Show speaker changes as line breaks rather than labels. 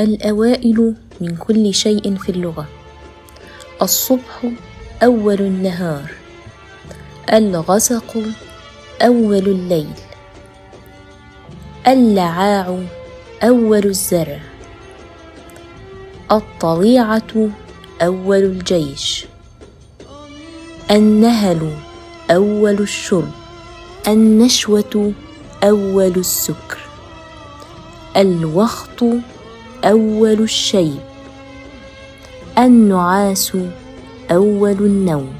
الأوائل من كل شيء في اللغة. الصبح أول النهار. الغسق أول الليل. اللعاع أول الزرع. الطليعة أول الجيش. النهل أول الشرب. النشوة أول السكر. الوخط أول الشيب النعاس أول النوم.